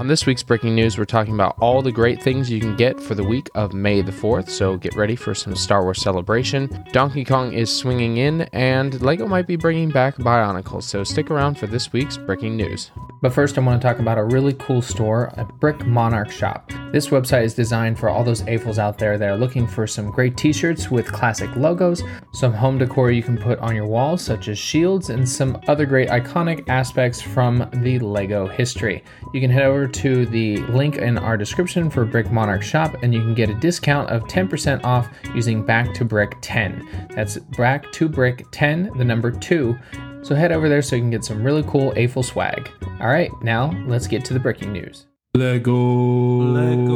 On this week's Bricking News, we're talking about all the great things you can get for the week of May the 4th, so get ready for some Star Wars celebration. Donkey Kong is swinging in, and LEGO might be bringing back Bionicles, so stick around for this week's Bricking News. But first, I want to talk about a really cool store, a Brick Monarch shop. This website is designed for all those AFOLs out there that are looking for some great t shirts with classic logos, some home decor you can put on your walls, such as shields, and some other great iconic aspects from the LEGO history. You can head over to the link in our description for Brick Monarch shop, and you can get a discount of 10% off using Back to Brick 10. That's Back to Brick 10, the number 2 so head over there so you can get some really cool AFOL swag. All right, now let's get to the Bricking News. Lego. Lego.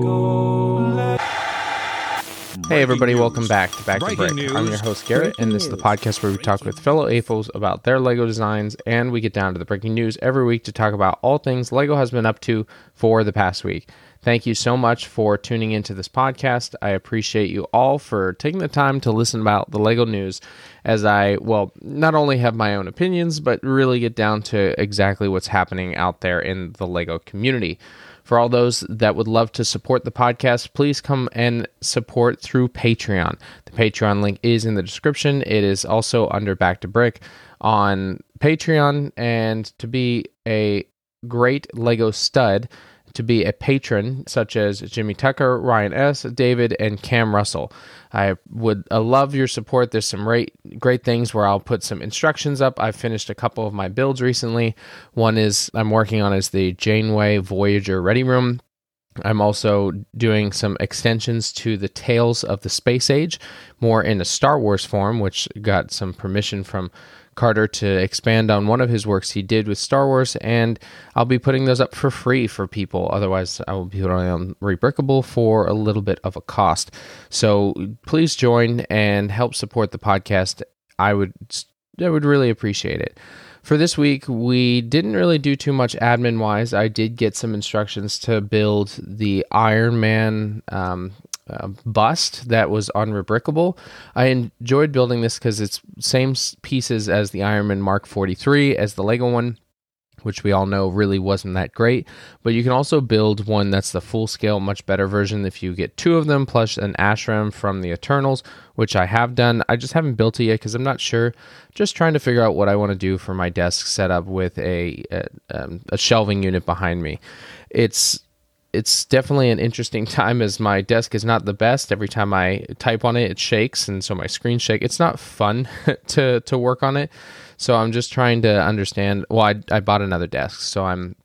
Lego. Hey everybody, welcome back to Back to Breaking Brick. news. I'm your host Garrett, and this is the podcast where we talk with fellow AFOLs about their LEGO designs, and we get down to the Bricking News every week to talk about all things LEGO has been up to for the past week. Thank you so much for tuning into this podcast. I appreciate you all for taking the time to listen about the LEGO news as I, well, not only have my own opinions, but really get down to exactly what's happening out there in the LEGO community. For all those that would love to support the podcast, please come and support through Patreon. The Patreon link is in the description. It is also under Back to Brick on Patreon. And to be a great Lego stud, to be a patron, such as Jimmy Tucker, Ryan S., David, and Cam Russell. I would uh, love your support. There's some great, great things where I'll put some instructions up. I've finished a couple of my builds recently. One is I'm working on is the Janeway Voyager Ready Room. I'm also doing some extensions to the Tales of the Space Age, more in a Star Wars form, which got some permission from Carter to expand on one of his works he did with Star Wars, and I'll be putting those up for free for people. Otherwise, I will be putting on Rebrickable for a little bit of a cost. So please join and help support the podcast. I would I would really appreciate it. For this week, we didn't really do too much admin wise. I did get some instructions to build the Iron Man um, uh, bust that was on Rebrickable. I enjoyed building this because it's same pieces as the Iron Man Mark 43 as the Lego one, which we all know really wasn't that great. But you can also build one that's the full scale, much better version if you get two of them plus an Arishem from the Eternals, which I have done. I just haven't built it yet because I'm not sure. Just trying to figure out what I want to do for my desk setup with a a, um, a shelving unit behind me. It's it's definitely an interesting time as my desk is not the best. Every time I type on it, it shakes, and so my screen shake. It's not fun to to work on it. So I'm just trying to understand. Well, I I bought another desk, so I'm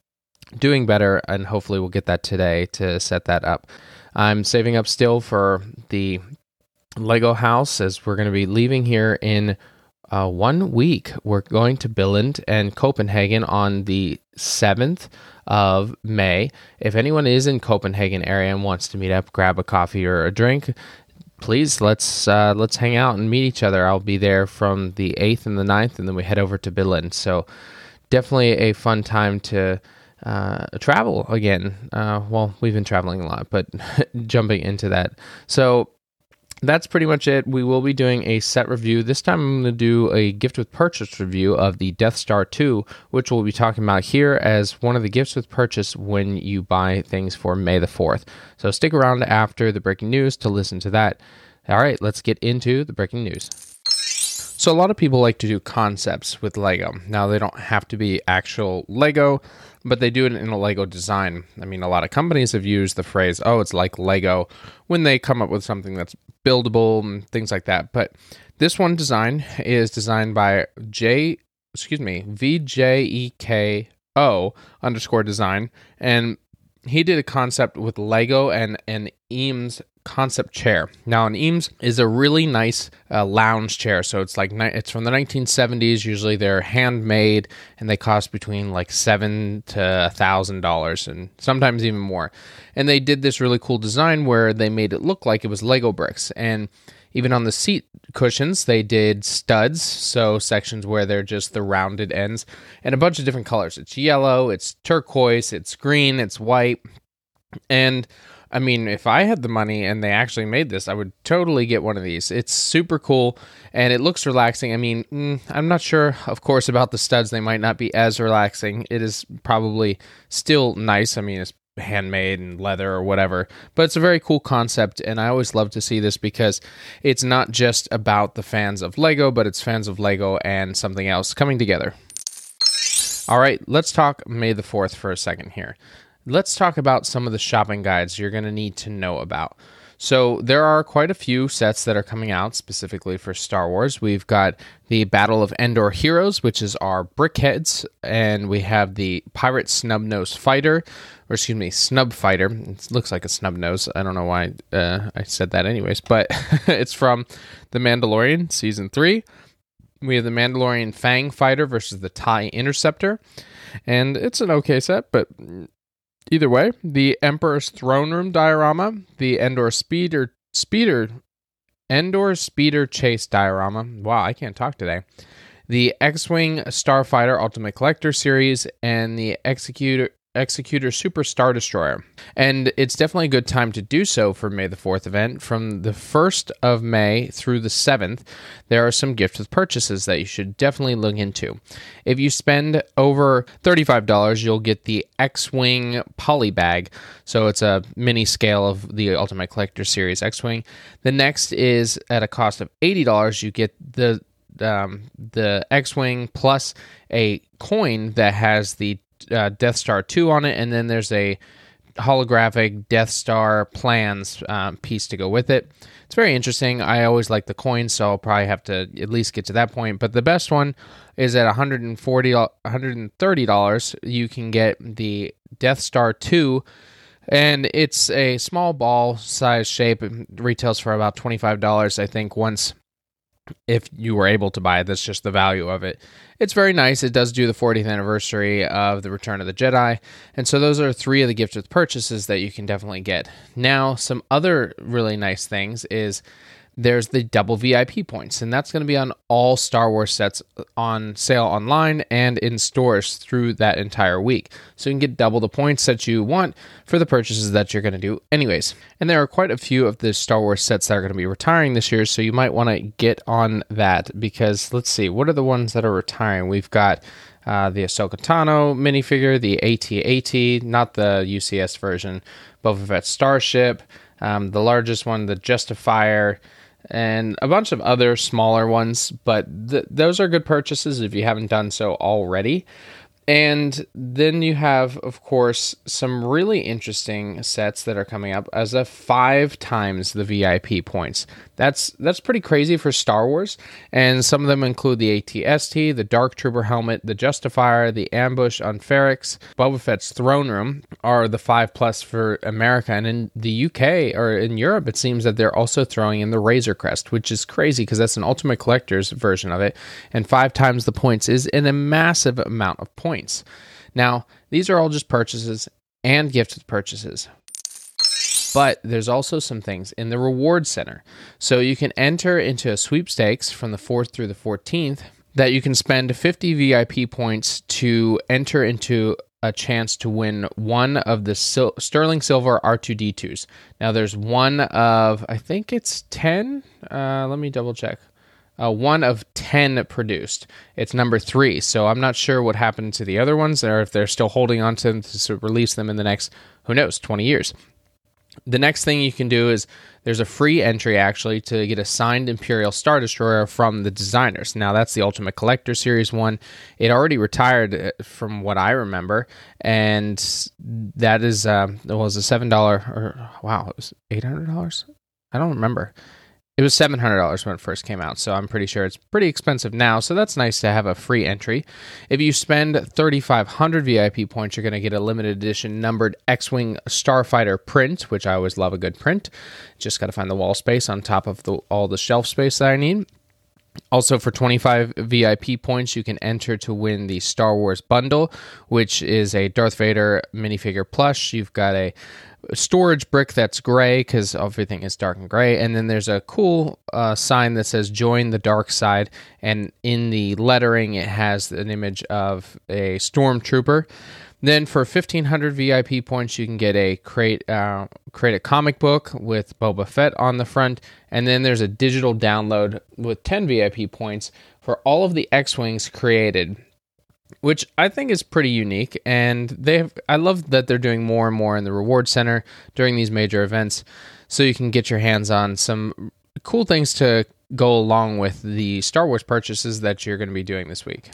doing better, and hopefully we'll get that today to set that up. I'm saving up still for the Lego house as we're going to be leaving here in uh, one week. We're going to Billund and Copenhagen on the 7th of May. If anyone is in Copenhagen area and wants to meet up, grab a coffee or a drink, please let's uh, let's hang out and meet each other. I'll be there from the 8th and the 9th, and then we head over to Billund. So definitely a fun time to uh, travel again. Uh, well, we've been traveling a lot, but jumping into that. So that's pretty much it. We will be doing a set review. This time I'm going to do a gift with purchase review of the Death Star 2, which we'll be talking about here as one of the gifts with purchase when you buy things for May the 4th. So stick around after the Bricking News to listen to that. All right, let's get into the Bricking News. So a lot of people like to do concepts with Lego. Now they don't have to be actual Lego, but they do it in a Lego design. I mean, a lot of companies have used the phrase, "Oh, it's like Lego," when they come up with something that's buildable and things like that. But this one design is designed by J, excuse me, V J E K O underscore design, and he did a concept with Lego and an Eames concept chair. Now, an Eames is a really nice uh, lounge chair. So it's like ni- it's from the 1970s. Usually they're handmade and they cost between like seven to a thousand dollars and sometimes even more. And they did this really cool design where they made it look like it was Lego bricks and. Even on the seat cushions, they did studs, so sections where they're just the rounded ends, and a bunch of different colors. It's yellow, it's turquoise, it's green, it's white, and I mean, if I had the money and they actually made this, I would totally get one of these. It's super cool and it looks relaxing. I mean, mm, I'm not sure, of course, about the studs. They might not be as relaxing. It is probably still nice. I mean, it's handmade and leather or whatever. But it's a very cool concept, and I always love to see this because it's not just about the fans of Lego, but it's fans of Lego and something else coming together. All right, let's talk May the 4th for a second here. Let's talk about some of the shopping guides you're going to need to know about. So there are quite a few sets that are coming out specifically for Star Wars. We've got the Battle of Endor Heroes, which is our brickheads, and we have the Pirate Snubnose Fighter, or excuse me, Snub Fighter. It looks like a snub nose. I don't know why uh, I said that, anyways, but it's from The Mandalorian season three. We have the Mandalorian Fang Fighter versus the TIE Interceptor, and it's an okay set, but Either way, the Emperor's throne room diorama, the Endor speeder speeder Endor speeder chase diorama. Wow, I can't talk today. The X-wing starfighter ultimate collector series and the executor Executor Super Star Destroyer. And it's definitely a good time to do so for May the 4th event. From the 1st of May through the 7th, there are some gift with purchases that you should definitely look into. If you spend over $35, you'll get the X Wing Poly Bag. So it's a mini scale of the Ultimate Collector Series X Wing. The next is at a cost of $80, you get the um, the X Wing plus a coin that has the uh, Death Star 2 on it, and then there's a holographic Death Star plans um, piece to go with it. It's very interesting. I always like the coins, so I'll probably have to at least get to that point. But the best one is at $140, $130. You can get the Death Star 2 and it's a small ball size shape. It retails for about $25 I think once if you were able to buy it. That's just the value of it. It's very nice. It does do the 40th anniversary of the Return of the Jedi. And so those are three of the gift with purchases that you can definitely get. Now, some other really nice things is there's the double VIP points, and that's going to be on all Star Wars sets on sale online and in stores through that entire week. So you can get double the points that you want for the purchases that you're going to do, anyways. And there are quite a few of the Star Wars sets that are going to be retiring this year, so you might want to get on that because let's see, what are the ones that are retiring? We've got uh, the Ahsoka Tano minifigure, the AT-AT, not the UCS version, Boba Fett Starship, um, the largest one, the Justifier and a bunch of other smaller ones, but th- those are good purchases if you haven't done so already. And then you have, of course, some really interesting sets that are coming up as a five times the VIP points. That's that's pretty crazy for Star Wars, and some of them include the ATST, the Dark Trooper helmet, the Justifier, the Ambush on Ferrix, Boba Fett's throne room are the five plus for America, and in the UK or in Europe, it seems that they're also throwing in the Razor Crest, which is crazy because that's an Ultimate Collector's version of it, and five times the points is in a massive amount of points. Now, these are all just purchases and gifted purchases. But there's also some things in the reward center. So you can enter into a sweepstakes from the 4th through the 14th that you can spend 50 VIP points to enter into a chance to win one of the Sil- Sterling Silver R2D2s. Now there's one of, I think it's 10. Uh, let me double check. Uh, one of 10 produced. It's number three. So I'm not sure what happened to the other ones or if they're still holding on to them to release them in the next, who knows, 20 years. The next thing you can do is there's a free entry actually to get a signed Imperial Star Destroyer from the designers. Now that's the Ultimate Collector Series one. It already retired uh, from what I remember, and that is uh, was a seven dollar or wow, it was eight hundred dollars. I don't remember. It was seven hundred dollars when it first came out, so I'm pretty sure it's pretty expensive now. So that's nice to have a free entry. If you spend thirty five hundred VIP points, you're going to get a limited edition numbered X-wing Starfighter print, which I always love a good print. Just got to find the wall space on top of the, all the shelf space that I need. Also, for 25 VIP points, you can enter to win the Star Wars bundle, which is a Darth Vader minifigure plush. You've got a storage brick that's gray because everything is dark and gray. And then there's a cool uh, sign that says join the dark side. And in the lettering, it has an image of a stormtrooper. Then for 1500 VIP points, you can get a create uh, create a comic book with Boba Fett on the front, and then there's a digital download with 10 VIP points for all of the X-wings created, which I think is pretty unique. And they have, I love that they're doing more and more in the reward center during these major events, so you can get your hands on some cool things to go along with the Star Wars purchases that you're going to be doing this week.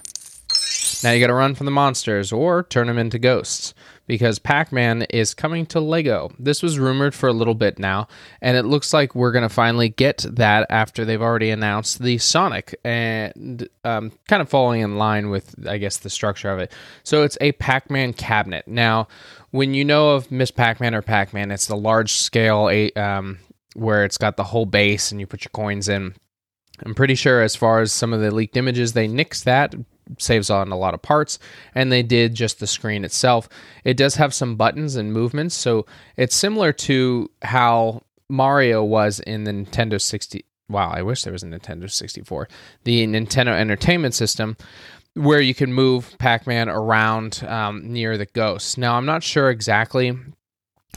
Now you got to run from the monsters or turn them into ghosts because Pac Man is coming to Lego. This was rumored for a little bit now, and it looks like we're going to finally get that after they've already announced the Sonic and um, kind of falling in line with, I guess, the structure of it. So it's a Pac Man cabinet. Now, when you know of Miss Pac Man or Pac Man, it's the large scale um, where it's got the whole base and you put your coins in. I'm pretty sure, as far as some of the leaked images, they nixed that saves on a lot of parts and they did just the screen itself. It does have some buttons and movements so it's similar to how mario was in the nintendo 60 wow i wish there was a nintendo 64 the nintendo entertainment system where you can move pac-man around um, near the ghosts. Now i'm not sure exactly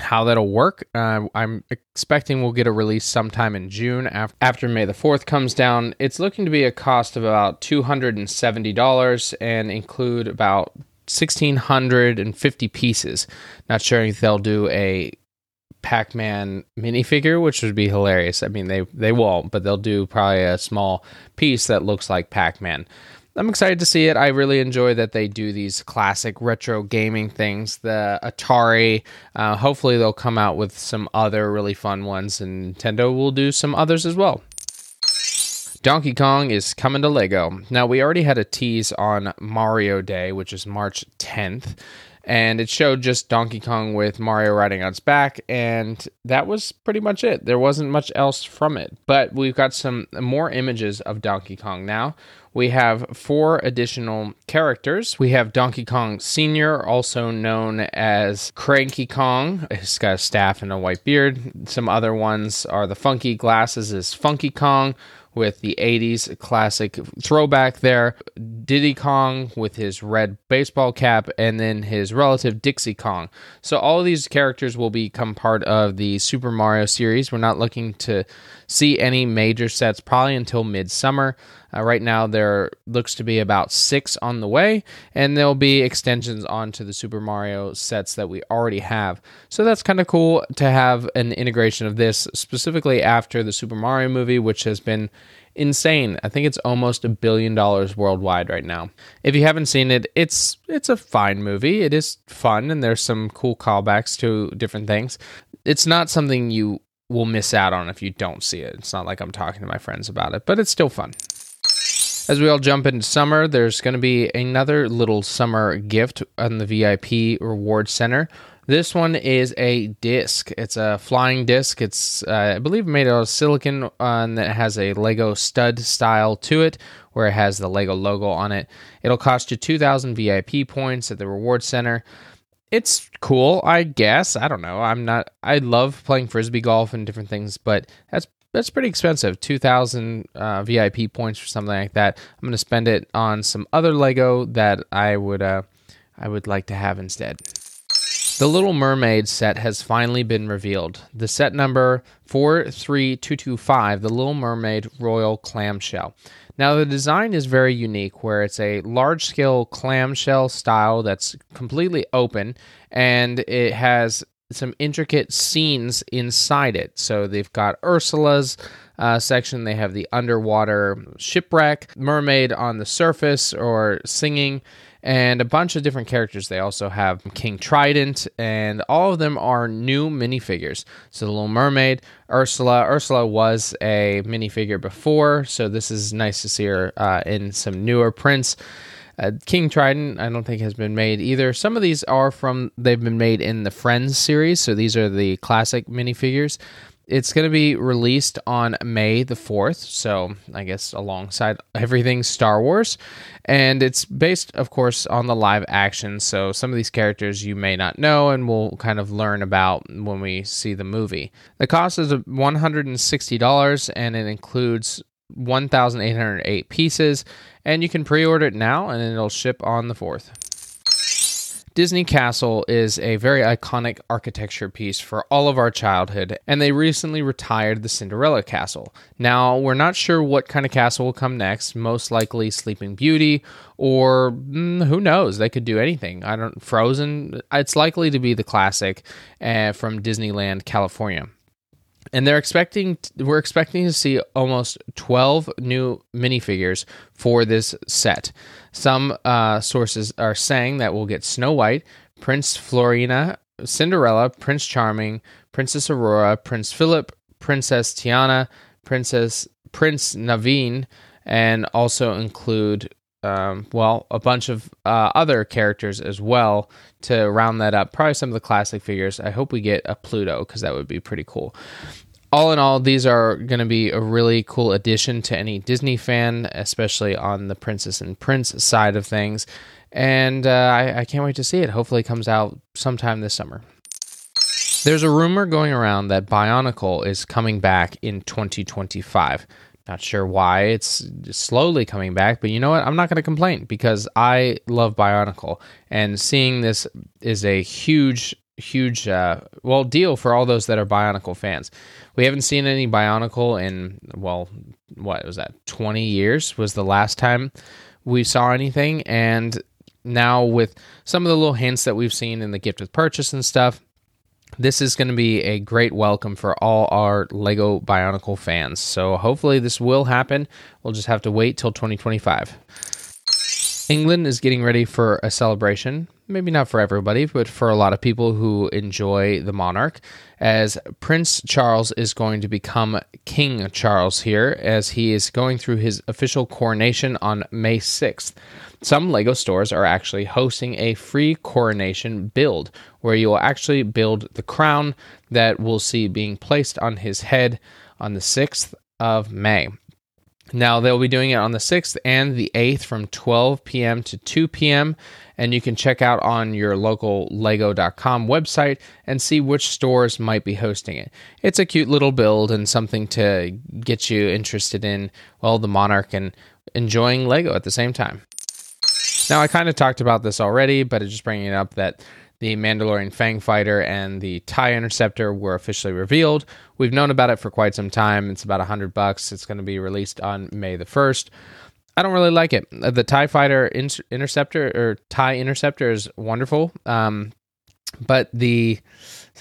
how that'll work. Uh, I'm expecting we'll get a release sometime in June af- after May the 4th comes down. It's looking to be a cost of about $270 and include about 1,650 pieces. Not sure if they'll do a Pac-Man minifigure, which would be hilarious. I mean, they they won't, but they'll do probably a small piece that looks like Pac-Man. I'm excited to see it. I really enjoy that they do these classic retro gaming things. The Atari, uh, hopefully, they'll come out with some other really fun ones, and Nintendo will do some others as well. Donkey Kong is coming to Lego. Now, we already had a tease on Mario Day, which is March 10th, and it showed just Donkey Kong with Mario riding on its back, and that was pretty much it. There wasn't much else from it, but we've got some more images of Donkey Kong now we have four additional characters. We have Donkey Kong Sr., also known as Cranky Kong. He's got a staff and a white beard. Some other ones are the funky glasses is Funky Kong with the 80s classic throwback there. Diddy Kong with his red baseball cap, and then his relative Dixie Kong. So all of these characters will become part of the Super Mario series. We're not looking to see any major sets probably until midsummer. Uh, right now, there looks to be about six on the way, and there'll be extensions onto the Super Mario sets that we already have. So that's kind of cool to have an integration of this, specifically after the Super Mario movie, which has been insane. I think it's almost a billion dollars worldwide right now. If you haven't seen it, it's it's a fine movie. It is fun and there's some cool callbacks to different things. It's not something you will miss out on if you don't see it. It's not like I'm talking to my friends about it, but it's still fun. As we all jump into summer, there's going to be another little summer gift on the VIP Reward Center. This one is a disc. It's a flying disc. It's, uh, I believe, made out of silicon uh, and it has a Lego stud style to it where it has the Lego logo on it. It'll cost you 2,000 VIP points at the Reward Center. It's cool, I guess. I don't know. I'm not, I love playing frisbee golf and different things, but that's that's pretty expensive. 2000 uh, vip points or something like that. I'm going to spend it on some other lego that i would uh, i would like to have instead. The little mermaid set has finally been revealed. The set number 43225 the little mermaid royal clamshell. Now the design is very unique where it's a large scale clamshell style that's completely open and it has some intricate scenes inside it. So they've got Ursula's uh, section, they have the underwater shipwreck, mermaid on the surface or singing, and a bunch of different characters. They also have King Trident, and all of them are new minifigures. So the Little Mermaid, Ursula. Ursula was a minifigure before, so this is nice to see her uh, in some newer prints. Uh, King Trident, I don't think has been made either. Some of these are from they've been made in the Friends series, so these are the classic minifigures. It's going to be released on May the 4th, so I guess alongside everything Star Wars. And it's based, of course, on the live action, so some of these characters you may not know and we'll kind of learn about when we see the movie. The cost is $160 and it includes 1,808 pieces, and you can pre order it now and it'll ship on the 4th. Disney Castle is a very iconic architecture piece for all of our childhood, and they recently retired the Cinderella Castle. Now, we're not sure what kind of castle will come next, most likely Sleeping Beauty, or mm, who knows, they could do anything. I don't, Frozen, it's likely to be the classic uh, from Disneyland, California and they're expecting we're expecting to see almost 12 new minifigures for this set. Some uh, sources are saying that we'll get snow white prince Florian cinderella prince charming princess aurora prince philip princess tiana princess prince naveen and also include um, well, a bunch of uh, other characters as well to round that up. Probably some of the classic figures. I hope we get a Pluto because that would be pretty cool. All in all, these are going to be a really cool addition to any Disney fan, especially on the Princess and Prince side of things. And uh, I, I can't wait to see it. Hopefully, it comes out sometime this summer. There's a rumor going around that Bionicle is coming back in 2025. Not sure why it's slowly coming back, but you know what? I'm not going to complain because I love Bionicle, and seeing this is a huge, huge, uh, well, deal for all those that are Bionicle fans. We haven't seen any Bionicle in well, what was that? 20 years was the last time we saw anything, and now with some of the little hints that we've seen in the gift of purchase and stuff this is going to be a great welcome for all our Lego Bionicle fans. So hopefully this will happen. We'll just have to wait till 2025. England is getting ready for a celebration. Maybe not for everybody, but for a lot of people who enjoy the monarch, as Prince Charles is going to become King Charles here, as he is going through his official coronation on May 6th. Some LEGO stores are actually hosting a free coronation build where you will actually build the crown that we'll see being placed on his head on the 6th of May. Now, they'll be doing it on the 6th and the 8th from 12 p.m. to 2 p.m. And you can check out on your local lego.com website and see which stores might be hosting it. It's a cute little build and something to get you interested in, well, the Monarch and enjoying Lego at the same time. Now, I kind of talked about this already, but just bringing it up that the Mandalorian Fang Fighter and the TIE Interceptor were officially revealed. We've known about it for quite some time. It's about 100 bucks. It's going to be released on May the 1st. I don't really like it. The TIE Fighter Interceptor or TIE Interceptor is wonderful. Um, but the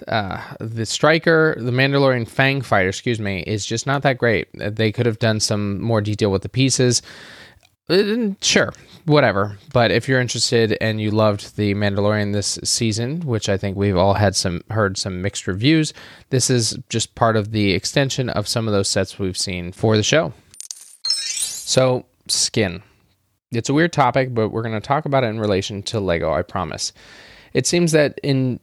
uh, the striker, the Mandalorian Fang Fighter, excuse me, is just not that great. They could have done some more detail with the pieces. Uh, sure, whatever. But if you're interested and you loved the Mandalorian this season, which I think we've all had some heard some mixed reviews, this is just part of the extension of some of those sets we've seen for the show. So, skin. It's a weird topic, but we're going to talk about it in relation to Lego, I promise. It seems that in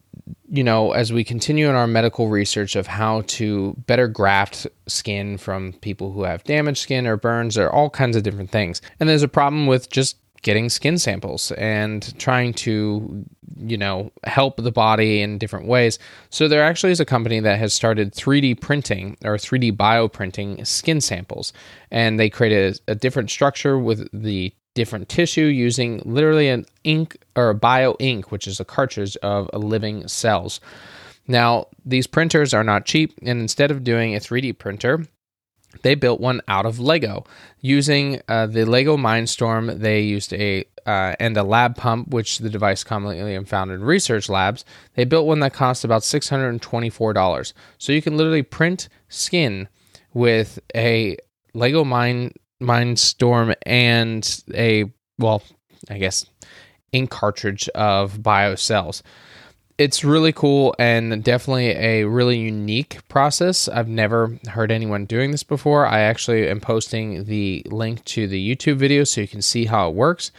you know, as we continue in our medical research of how to better graft skin from people who have damaged skin or burns or all kinds of different things. And there's a problem with just getting skin samples and trying to, you know, help the body in different ways. So there actually is a company that has started 3D printing or 3D bioprinting skin samples. And they create a, a different structure with the different tissue using literally an ink or a bio ink, which is a cartridge of living cells. Now, these printers are not cheap, and instead of doing a 3D printer, they built one out of Lego using uh, the Lego Mindstorm. They used a uh, and a lab pump, which the device commonly found in research labs. They built one that cost about six hundred and twenty-four dollars. So you can literally print skin with a Lego Mind Mindstorm and a well, I guess ink cartridge of BioCells. It's really cool and definitely a really unique process. I've never heard anyone doing this before. I actually am posting the link to the YouTube video so you can see how it works.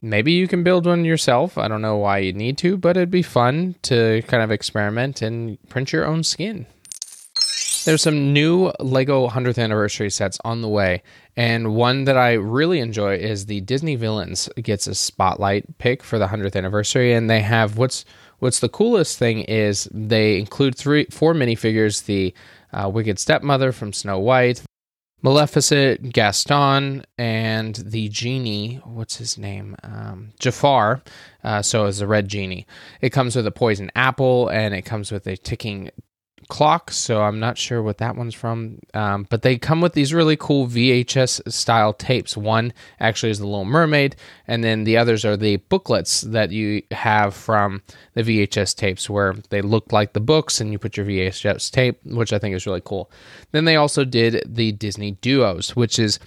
Maybe you can build one yourself. I don't know why you need to, but it'd be fun to kind of experiment and print your own skin. There's some new Lego 100th anniversary sets on the way, and one that I really enjoy is the Disney Villains gets a spotlight pick for the 100th anniversary, and they have what's what's the coolest thing is they include three four minifigures: the uh, Wicked Stepmother from Snow White, Maleficent, Gaston, and the genie. What's his name? Um, Jafar. Uh, so is a red genie. It comes with a poison apple, and it comes with a ticking clock, so I'm not sure what that one's from. Um, but they come with these really cool VHS style tapes. One actually is The Little Mermaid, and then the others are the booklets that you have from the VHS tapes where they look like the books and you put your VHS tape, which I think is really cool. Then they also did the Disney Duos, which is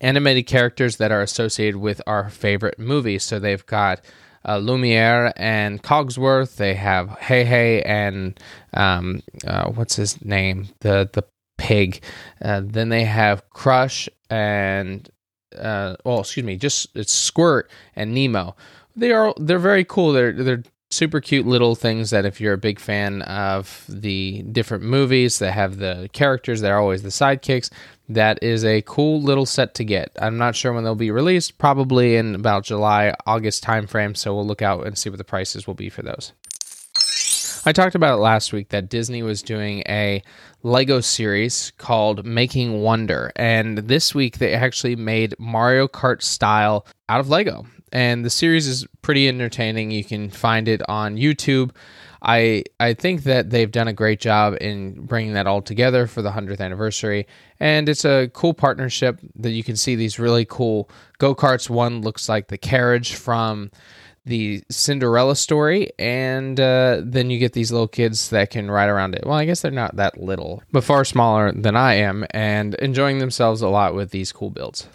animated characters that are associated with our favorite movies. So they've got uh, Lumiere and Cogsworth. They have Heihei and um, uh, what's his name? The the pig. Uh, then they have Crush and uh, well, excuse me, just it's Squirt and Nemo. They are they're very cool. They're they're super cute little things that if you're a big fan of the different movies that have the characters they're always the sidekicks that is a cool little set to get i'm not sure when they'll be released probably in about july august timeframe so we'll look out and see what the prices will be for those I talked about it last week that Disney was doing a Lego series called Making Wonder. And this week they actually made Mario Kart style out of Lego and the series is pretty entertaining. You can find it on YouTube. I I think that they've done a great job in bringing that all together for the 100th anniversary and it's a cool partnership that you can see these really cool go-karts one looks like the carriage from the Cinderella story, and uh, then you get these little kids that can ride around it. Well, I guess they're not that little, but far smaller than I am, and enjoying themselves a lot with these cool builds.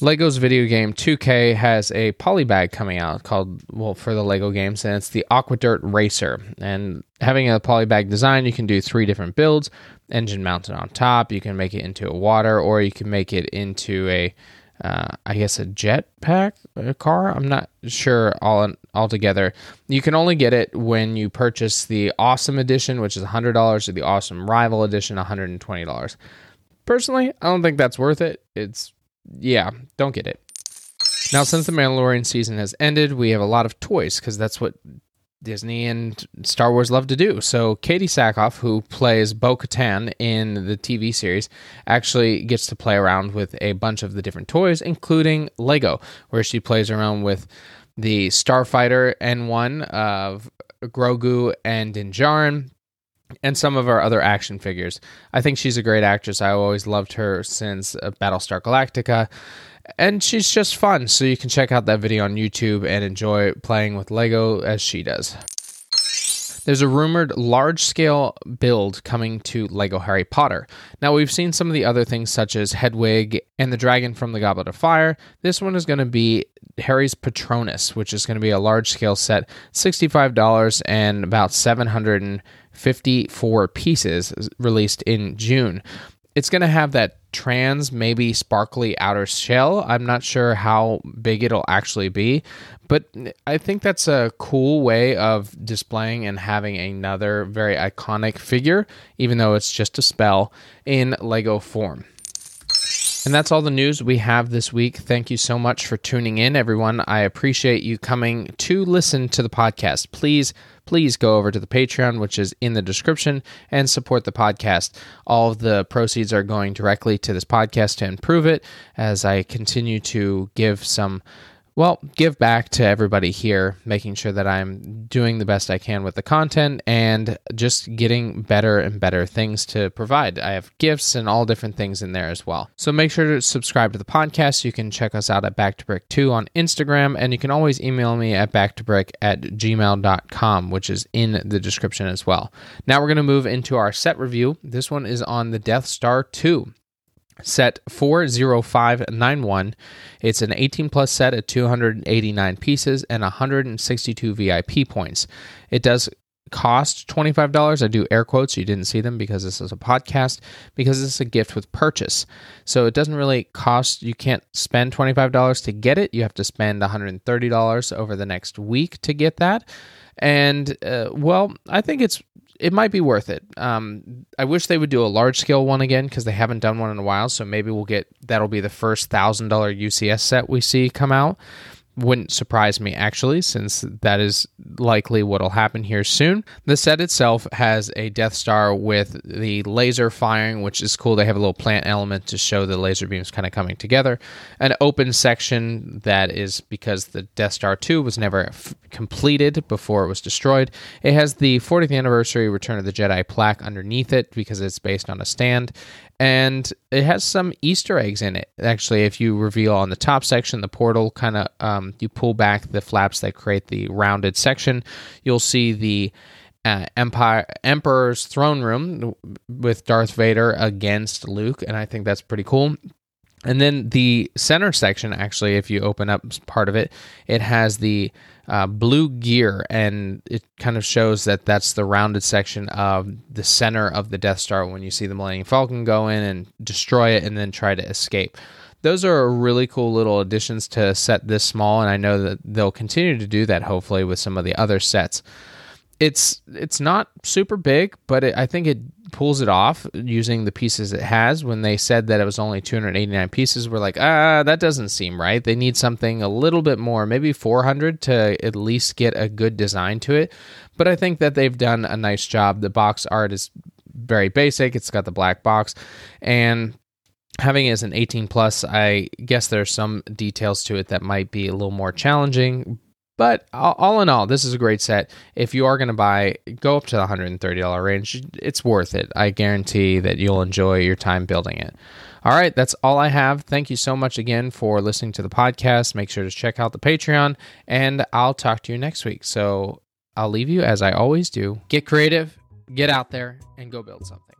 Lego's video game 2K has a polybag coming out called, well, for the Lego games, and it's the Aquadirt Racer. And having a polybag design, you can do three different builds engine mounted on top, you can make it into a water, or you can make it into a, uh, I guess, a jet pack a car. I'm not sure all altogether. You can only get it when you purchase the Awesome Edition, which is $100, or the Awesome Rival Edition, $120. Personally, I don't think that's worth it. It's yeah, don't get it. Now, since the Mandalorian season has ended, we have a lot of toys because that's what Disney and Star Wars love to do. So, Katee Sackhoff, who plays Bo Katan in the TV series, actually gets to play around with a bunch of the different toys, including Lego, where she plays around with the Starfighter N1 of Grogu and Din Djarin, and some of our other action figures. I think she's a great actress. I always loved her since uh, Battlestar Galactica. And she's just fun. So you can check out that video on YouTube and enjoy playing with Lego as she does. There's a rumored large scale build coming to Lego Harry Potter. Now, we've seen some of the other things, such as Hedwig and the Dragon from the Goblet of Fire. This one is going to be Harry's Patronus, which is going to be a large scale set, $65 and about 700 54 pieces released in June. It's going to have that trans, maybe sparkly outer shell. I'm not sure how big it'll actually be, but I think that's a cool way of displaying and having another very iconic figure, even though it's just a spell, in Lego form. And that's all the news we have this week. Thank you so much for tuning in, everyone. I appreciate you coming to listen to the podcast. Please, please go over to the Patreon, which is in the description, and support the podcast. All of the proceeds are going directly to this podcast to improve it as I continue to give some well, give back to everybody here, making sure that I'm doing the best I can with the content and just getting better and better things to provide. I have gifts and all different things in there as well. So make sure to subscribe to the podcast. You can check us out at Back to Brick 2 on Instagram, and you can always email me at backtobrick at gmail.com, which is in the description as well. Now we're going to move into our set review. This one is on the Death Star 2 set 40591. It's an 18 plus set at 289 pieces and 162 VIP points. It does cost $25. I do air quotes. You didn't see them because this is a podcast, because it's a gift with purchase. So it doesn't really cost, you can't spend $25 to get it. You have to spend $130 over the next week to get that. And uh, well, I think it's it might be worth it. Um, I wish they would do a large scale one again because they haven't done one in a while. So maybe we'll get that'll be the first thousand dollar UCS set we see come out. Wouldn't surprise me actually, since that is likely what'll happen here soon. The set itself has a Death Star with the laser firing, which is cool. They have a little plant element to show the laser beams kind of coming together. An open section that is because the Death Star 2 was never f- completed before it was destroyed. It has the 40th anniversary Return of the Jedi plaque underneath it because it's based on a stand and it has some Easter eggs in it. Actually, if you reveal on the top section, the portal kind of um, you pull back the flaps that create the rounded section, you'll see the uh, Empire Emperor's throne room with Darth Vader against Luke, and I think that's pretty cool. And then the center section, actually, if you open up part of it, it has the uh, blue gear, and it kind of shows that that's the rounded section of the center of the Death Star when you see the Millennium Falcon go in and destroy it and then try to escape. Those are really cool little additions to set this small, and I know that they'll continue to do that hopefully with some of the other sets it's it's not super big, but it, I think it pulls it off using the pieces it has. When they said that it was only 289 pieces, we're like, ah, that doesn't seem right. They need something a little bit more, maybe 400 to at least get a good design to it. But I think that they've done a nice job. The box art is very basic. It's got the black box, and having it as an 18 plus, I guess there's some details to it that might be a little more challenging but all in all, this is a great set. If you are going to buy, go up to the $130 range. It's worth it. I guarantee that you'll enjoy your time building it. All right, that's all I have. Thank you so much again for listening to the podcast. Make sure to check out the Patreon, and I'll talk to you next week. So I'll leave you as I always do. Get creative, get out there, and go build something.